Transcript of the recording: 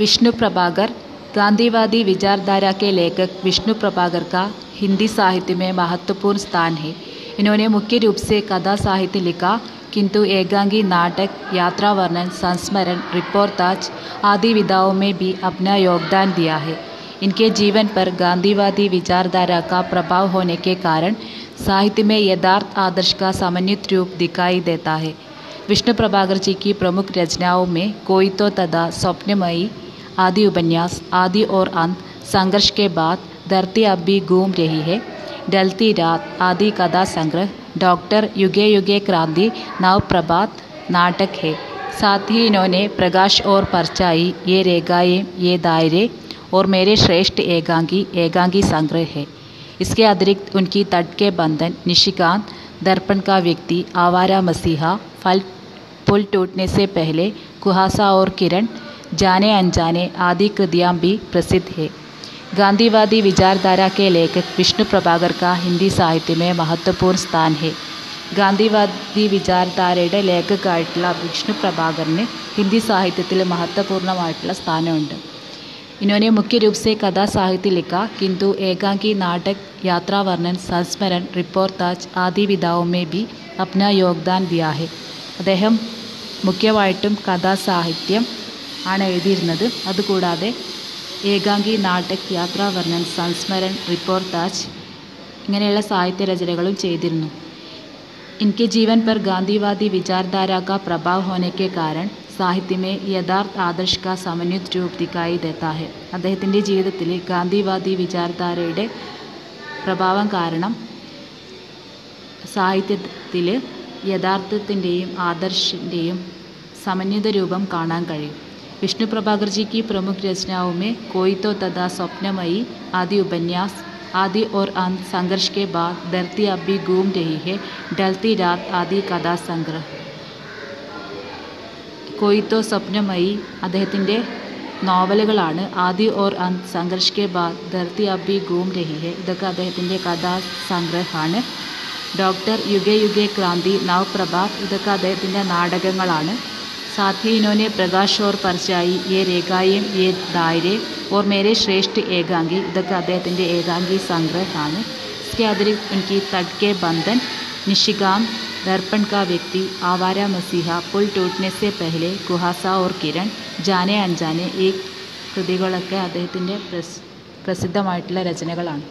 विष्णु प्रभाकर गांधीवादी विचारधारा के लेखक विष्णु प्रभाकर का हिंदी साहित्य में महत्वपूर्ण स्थान है इन्होंने मुख्य रूप से कथा साहित्य लिखा किंतु एकांगी नाटक यात्रा वर्णन संस्मरण रिपोर्टाज आदि विधाओं में भी अपना योगदान दिया है इनके जीवन पर गांधीवादी विचारधारा का प्रभाव होने के कारण साहित्य में यथार्थ आदर्श का समन्वित रूप दिखाई देता है विष्णु प्रभाकर जी की प्रमुख रचनाओं में कोई तो तथा स्वप्नमयी आदि उपन्यास, आदि और अंत, संघर्ष के बाद धरती अब भी घूम रही है। डलती रात, आदि कथा संग्रह, डॉक्टर युगे युगे क्रांति, नव प्रभात, नाटक है। साथ ही इन्होंने प्रकाश और परचाई ये रेखाएँ, ये दायरे और मेरे श्रेष्ठ एकांगी एकांगी संग्रह है। इसके अतिरिक्त उनकी तट के बंधन, निशिकांत, दर्पण का व्यक्ति, आवारा मसीहा, फल पुल टूटने से पहले, कुहासा और किरण जाने अंजाने आदि कृतियाँ भी प्रसिद्ध है। गांधीवादी विचारधारा के लेखक विष्णु प्रभाकर का हिंदी साहित्य में महत्वपूर्ण स्थान है। ഗാന്ധിവാദി വിചാരധാരയുടെ विष्णु വിഷ്ണു പ്രഭാകറിന് ഹിന്ദി സാഹിത്യത്തിൽ മഹത്വപൂർണ്ണമായിട്ടുള്ള സ്ഥാനമുണ്ട്। इन्होंने मुख्य रूप से कथा साहित्य लिखा किंतु एकांकी नाटक यात्रा वर्णन संस्मरण रिपोर्टाज आदि विधाओं में भी अपना योगदान दिया है അദ്ദേഹം कथा കഥാസാഹിത്യം ആണ് എഴുതിയിരുന്നത്. അതുകൂടാതെ ഏകാംഗി നാട്ടക് യാത്രാവർണൻ സംസ്മരൺ റിപ്പോർട്ടാജ് ഇങ്ങനെയുള്ള സാഹിത്യ രചനകളും ചെയ്തിരുന്നു. इनके जीवन पर गांधीवादी विचारधारा का प्रभाव होने के कारण യഥാർത്ഥ ആദർശ കാ സമന്വിത രൂപതിക്കായി ദത്താഹെ അദ്ദേഹത്തിന്റെ ജീവിതത്തിൽ ഗാന്ധിവാദി വിചാരധാരയുടെ പ്രഭാവം കാരണം സാഹിത്യത്തിൽ യഥാർത്ഥത്തിന്റെയും ആദർശിന്റെയും സമന്വിത രൂപം കാണാൻ കഴിയും. विष्णु प्रभाकर जी की प्रमुख रचनाओं में कोई तो तथा स्वप्नमयी आदि उपन्यास आदि और अंत संघर्ष के बाद धरती अब भी घूम रही है डलती रात आदि कथा संग्रह कोई तो സ്വപ്നമയി അദ്ദേഹത്തിൻ്റെ നോവലുകളാണ് ആദി ഓർ അന്ത് സംഘർഷ് കെ ബാദ് ധർത്തി അബ് ഭി ഘൂം രഹി ഹെ ഇതൊക്കെ അദ്ദേഹത്തിൻ്റെ കഥാസംഗ്രഹമാണ് ഡോക്ടർ യുഗെ യുഗെ ക്രാന്തി നവ് പ്രഭാത് ഇതൊക്കെ അദ്ദേഹത്തിൻ്റെ നാടകങ്ങളാണ് साथ ही इन्होंने प्रकाश और परछाई ये रेखाएं ये दायरे और मेरे श्रेष्ठ एकांगी ഇതൊക്കെ അദ്ദേഹത്തിൻ്റെ ഏകാംഗി സംഗ്രഹമാണ് इसके अतिरिक्त उनकी तट के बंधन निशिकांत दर्पण का व्यक्ति आवारा मसीहा पुल टूटने से पहले കുഹാസ और കിരൺ ജാനെ അഞ്ചാനെ ഈ കൃതികളൊക്കെ അദ്ദേഹത്തിൻ്റെ പ്രസിദ്ധമായിട്ടുള്ള രചനകളാണ്